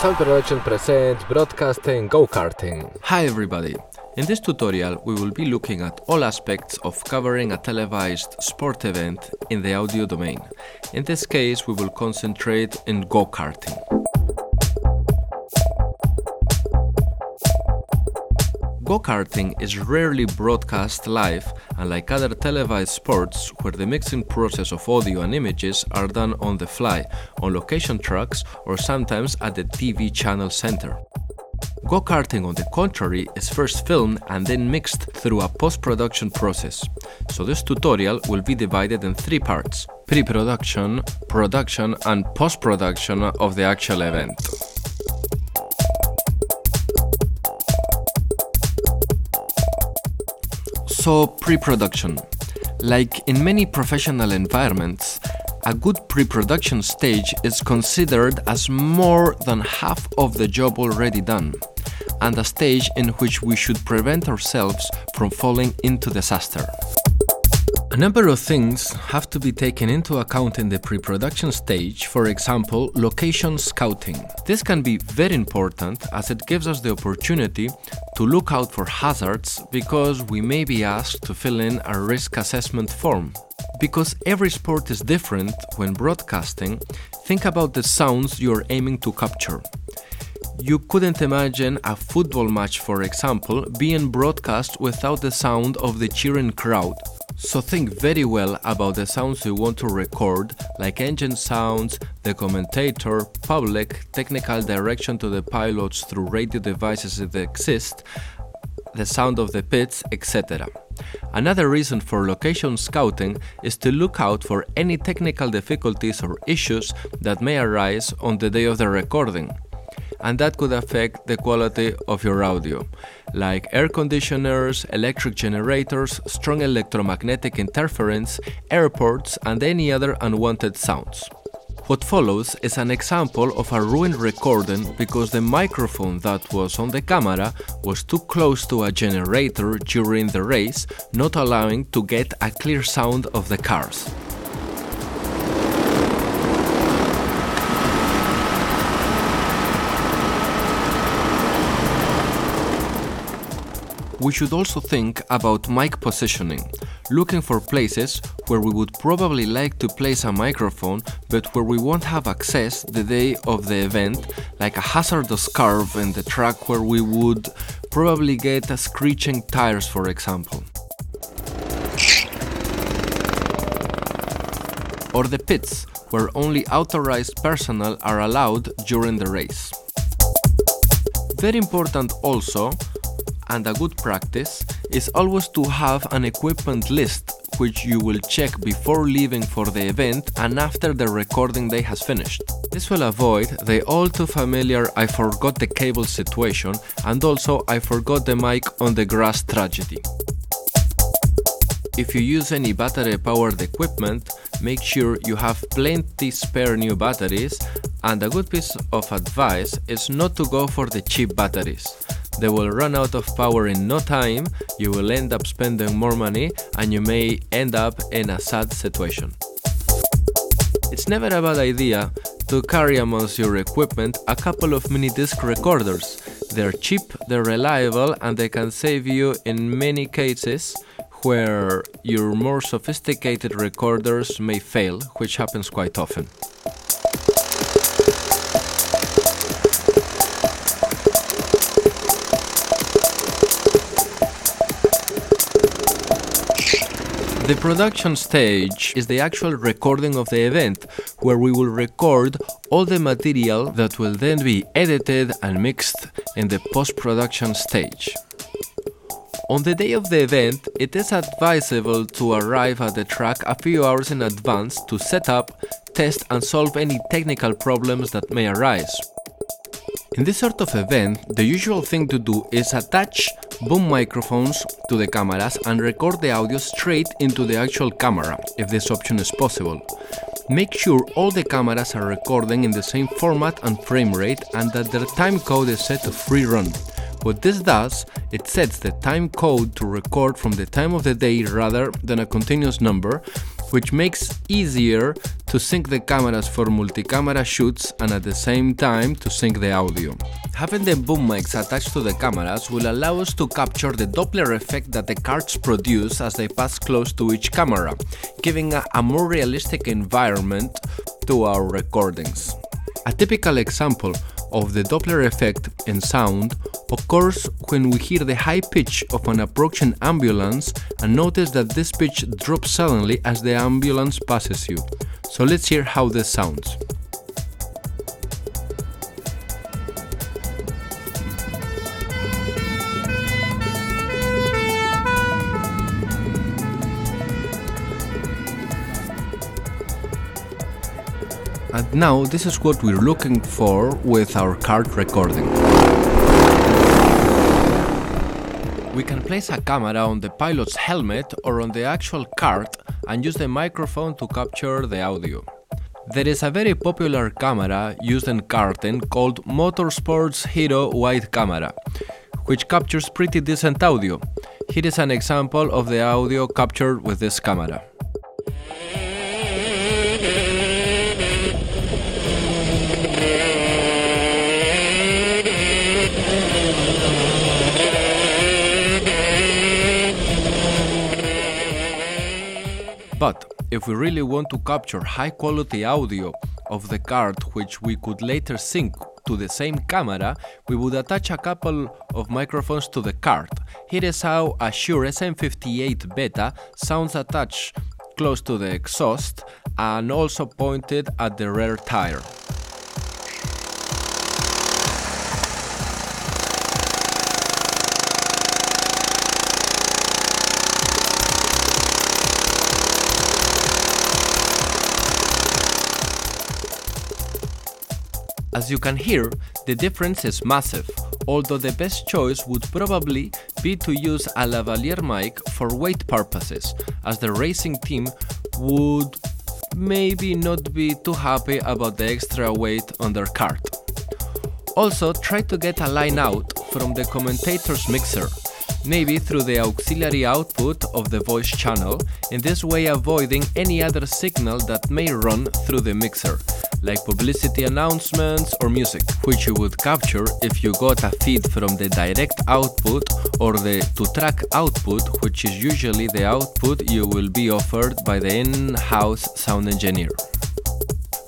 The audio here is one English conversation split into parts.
Production presents Broadcasting Go-Karting. Hi everybody! In this tutorial we will be looking at all aspects of covering a televised sport event in the audio domain. In this case we will concentrate in go-karting. Go-karting is rarely broadcast live, unlike other televised sports where the mixing process of audio and images are done on the fly, on location trucks, or sometimes at the TV channel center. Go-karting, on the contrary, is first filmed and then mixed through a post-production process. So this tutorial will be divided in three parts, pre-production, production and post-production of the actual event. So, pre-production. Like in many professional environments, a good pre-production stage is considered as more than half of the job already done, and a stage in which we should prevent ourselves from falling into disaster. Number of things have to be taken into account in the pre-production stage, for example, location scouting. This can be very important as it gives us the opportunity to look out for hazards because we may be asked to fill in a risk assessment form. Because every sport is different when broadcasting, think about the sounds you're aiming to capture. You couldn't imagine a football match, for example, being broadcast without the sound of the cheering crowd. So think very well about the sounds you want to record, like engine sounds, the commentator, public, technical direction to the pilots through radio devices if they exist, the sound of the pits, etc. Another reason for location scouting is to look out for any technical difficulties or issues that may arise on the day of the recording and that could affect the quality of your audio, like air conditioners, electric generators, strong electromagnetic interference, airports, and any other unwanted sounds. What follows is an example of a ruined recording because the microphone that was on the camera was too close to a generator during the race, not allowing to get a clear sound of the cars. We should also think about mic positioning, looking for places where we would probably like to place a microphone but where we won't have access the day of the event, like a hazardous curve in the track where we would probably get a screeching tires for example. Or the pits, where only authorized personnel are allowed during the race. Very important also and a good practice is always to have an equipment list which you will check before leaving for the event and after the recording day has finished. This will avoid the all too familiar I forgot the cable situation and also I forgot the mic on the grass tragedy. If you use any battery powered equipment, make sure you have plenty spare new batteries and a good piece of advice is not to go for the cheap batteries they will run out of power in no time, you will end up spending more money, and you may end up in a sad situation. It's never a bad idea to carry amongst your equipment a couple of mini disc recorders. They're cheap, they're reliable, and they can save you in many cases where your more sophisticated recorders may fail, which happens quite often. The production stage is the actual recording of the event, where we will record all the material that will then be edited and mixed in the post production stage. On the day of the event, it is advisable to arrive at the track a few hours in advance to set up, test, and solve any technical problems that may arise. In this sort of event, the usual thing to do is attach boom microphones to the cameras and record the audio straight into the actual camera, if this option is possible. Make sure all the cameras are recording in the same format and frame rate and that their time code is set to free run. What this does, it sets the time code to record from the time of the day rather than a continuous number, which makes easier to sync the cameras for multi-camera shoots and at the same time to sync the audio. Having the boom mics attached to the cameras will allow us to capture the Doppler effect that the karts produce as they pass close to each camera, giving a, a more realistic environment to our recordings. A typical example of the Doppler effect in sound occurs when we hear the high pitch of an approaching ambulance and notice that this pitch drops suddenly as the ambulance passes you. So let's hear how this sounds. And now this is what we're looking for with our kart recording. We can place a camera on the pilot's helmet or on the actual kart and use the microphone to capture the audio. There is a very popular camera used in karting called Motorsports Hero Wide Camera, which captures pretty decent audio. Here is an example of the audio captured with this camera. But if we really want to capture high quality audio of the kart which we could later sync to the same camera, we would attach a couple of microphones to the kart. Here is how a Shure SM58 Beta sounds attached close to the exhaust and also pointed at the rear tire. As you can hear, the difference is massive, although the best choice would probably be to use a lavalier mic for weight purposes, as the racing team would maybe not be too happy about the extra weight on their kart. Also, try to get a line out from the commentator's mixer, maybe through the auxiliary output of the voice channel, in this way avoiding any other signal that may run through the mixer, like publicity announcements or music, which you would capture if you got a feed from the direct output or the two track output, which is usually the output you will be offered by the in house sound engineer.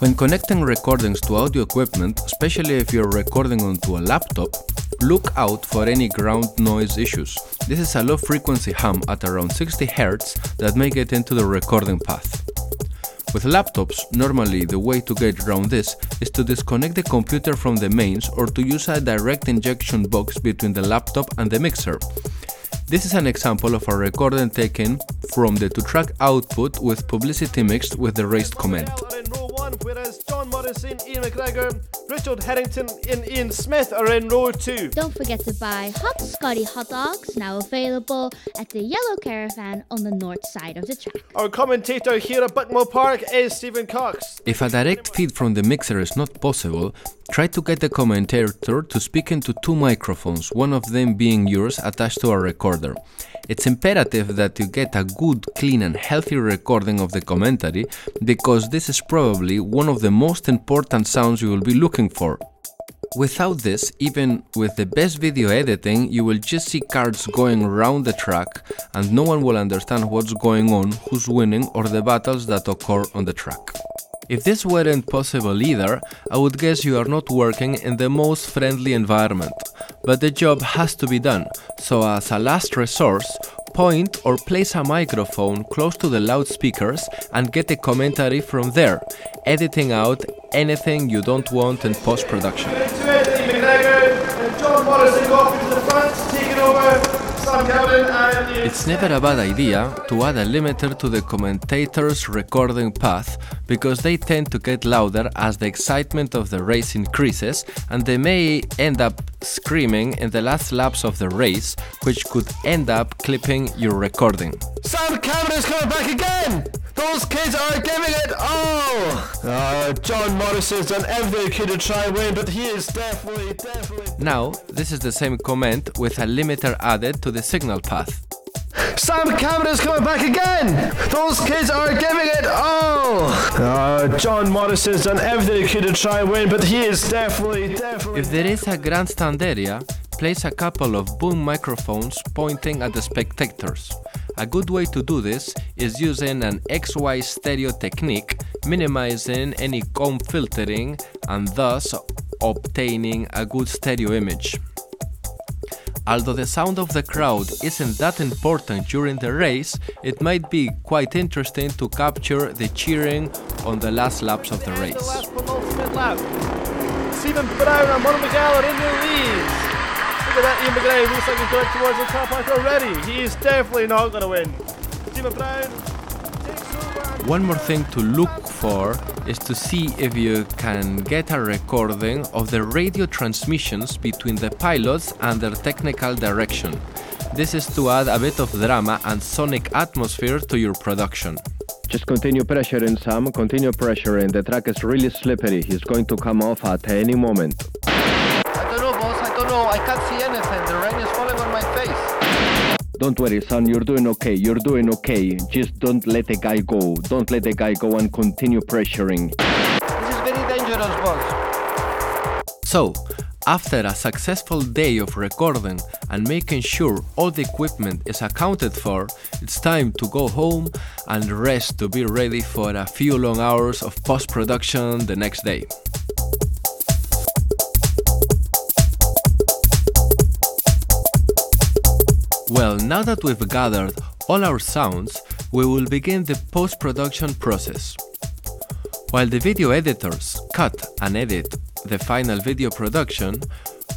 When connecting recordings to audio equipment, especially if you're recording onto a laptop, look out for any ground noise issues. This is a low frequency hum at around 60 Hz that may get into the recording path. With laptops, normally the way to get around this is to disconnect the computer from the mains or to use a direct injection box between the laptop and the mixer. This is an example of a recording taken from the two track output with publicity mixed with the raised comment whereas John Morrison, Ian McGregor, Richard Harrington, and Ian Smith are in row two. Don't forget to buy Hot Scotty hot dogs, now available at the Yellow Caravan on the north side of the track. Our commentator here at Buckmore Park is Stephen Cox. If a direct feed from the mixer is not possible, try to get the commentator to speak into two microphones, one of them being yours attached to a recorder. It's imperative that you get a good, clean, and healthy recording of the commentary because this is probably one of the most important sounds you will be looking for. Without this, even with the best video editing, you will just see karts going around the track and no one will understand what's going on, who's winning, or the battles that occur on the track. If this weren't possible either, I would guess you are not working in the most friendly environment. But the job has to be done, so as a last resource, point or place a microphone close to the loudspeakers and get a commentary from there, editing out anything you don't want in post production. It's never a bad idea to add a limiter to the commentator's recording path because they tend to get louder as the excitement of the race increases and they may end up screaming in the last laps of the race, which could end up clipping your recording. Sam Cameron is coming back again! Those kids are giving it all! Uh, John Morrison's done everything he could to try and win, but he is definitely, definitely. Now, this is the same comment with a limiter added to the signal path. Sam Cameron's coming back again! Those kids are giving it all! Uh, John Morrison's done everything he could to try and win, but he is definitely, definitely. If there is a grandstand area, place a couple of boom microphones pointing at the spectators. A good way to do this is using an XY stereo technique, minimizing any comb filtering and thus obtaining a good stereo image. Although the sound of the crowd isn't that important during the race, it might be quite interesting to capture the cheering on the last laps of the The race. last penultimate lap. Stephen Brown and Mono Miguel are in the lead. Look at that, Ian McGregor looks like he's going towards the park already. He is definitely not going to win. Stephen Brown takes over and One more thing to look for is to see if you can get a recording of the radio transmissions between the pilots and their technical direction. This is to add a bit of drama and sonic atmosphere to your production. Just continue pressuring, Sam. Continue pressuring. The track is really slippery. He's going to come off at any moment. I don't know, boss. I don't know. I can't see anything. Don't worry, son. You're doing okay. You're doing okay. Just don't let the guy go. Don't let the guy go and continue pressuring. This is very dangerous, boss. So, after a successful day of recording and making sure all the equipment is accounted for, it's time to go home and rest to be ready for a few long hours of post production the next day. Well, now that we've gathered all our sounds, we will begin the post production process. While the video editors cut and edit the final video production,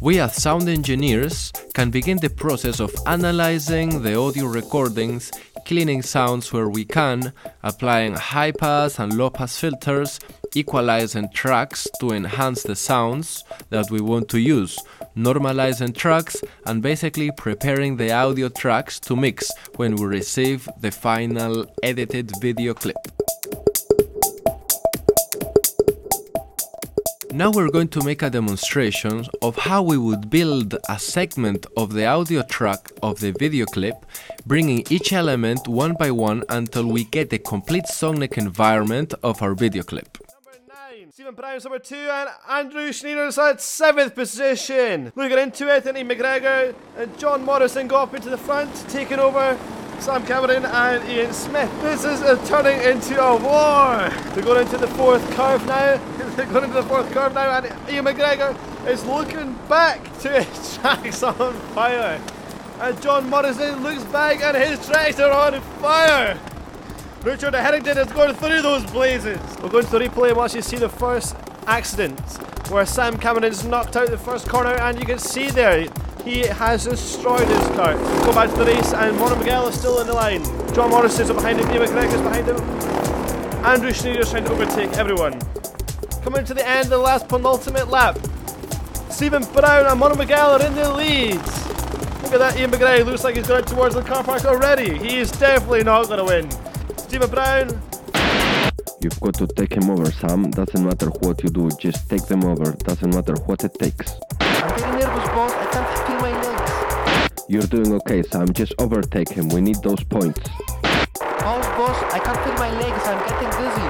we as sound engineers can begin the process of analyzing the audio recordings, cleaning sounds where we can, applying high pass and low pass filters, equalizing tracks to enhance the sounds that we want to use, normalizing tracks, and basically preparing the audio tracks to mix when we receive the final edited video clip. Now we're going to make a demonstration of how we would build a segment of the audio track of the video clip, bringing each element one by one until we get the complete sonic environment of our video clip. Stephen Brown's number two and Andrew Schneider's at seventh position. Looking into it, McGregor and John Morrison go up into the front, taking over Sam Cameron and Ian Smith. This is turning into a war. They're going into the fourth curve now. They're going into the fourth curve now, and Ian McGregor is looking back to his tracks on fire. And John Morrison looks back and his tracks are on fire. Richard Harrington is going through those blazes. We're going to replay and watch you see the first accident where Sam Cameron is knocked out the first corner and you can see there he has destroyed his car. Go back to the race and Mono Miguel is still in the line. John Morris is behind him, Ian McGregor is behind him. Andrew Schneider is trying to overtake everyone. Coming to the end of the last penultimate lap. Stephen Brown and Mono Miguel are in the lead. Look at that, Ian McGregor looks like he's going towards the car park already. He is definitely not going to win. Stephen Brown You've got to take him over, Sam. Doesn't matter what you do, just take them over. Doesn't matter what it takes. You're doing okay, Sam. Just overtake him. We need those points. Boss, boss, I can't feel my legs. I'm getting dizzy.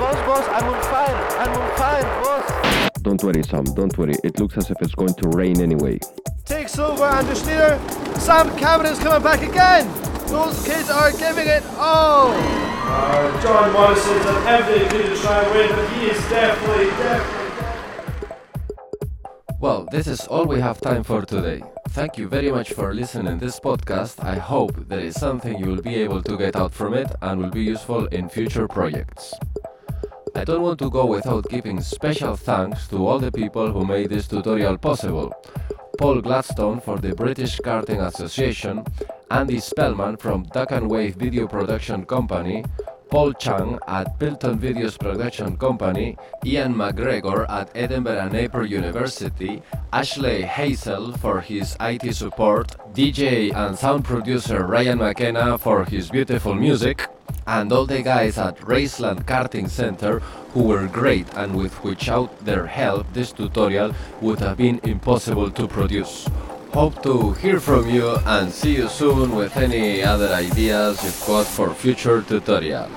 Boss, boss, I'm on fire. I'm on fire, boss. Don't worry, Sam. Don't worry. It looks as if it's going to rain anyway. takes over Andrew Schneider. Sam Cameron's coming back again. Those kids are giving it all. Uh, John Morrison's done everything he could to try and win, but he is definitely, definitely. Well, this is all we have time for today. Thank you very much for listening to this podcast. I hope there is something you will be able to get out from it and will be useful in future projects. I don't want to go without giving special thanks to all the people who made this tutorial possible. Paul Gladstone for the British Karting Association, Andy Spellman from Duck and Wave Video Production Company, Paul Chang at Pilton Videos Production Company, Ian McGregor at Edinburgh and Napier University, Ashley Hazel for his IT support, DJ and sound producer Ryan McKenna for his beautiful music, and all the guys at Raceland Karting Center who were great and with without their help this tutorial would have been impossible to produce. Hope to hear from you and see you soon with any other ideas you've got for future tutorial.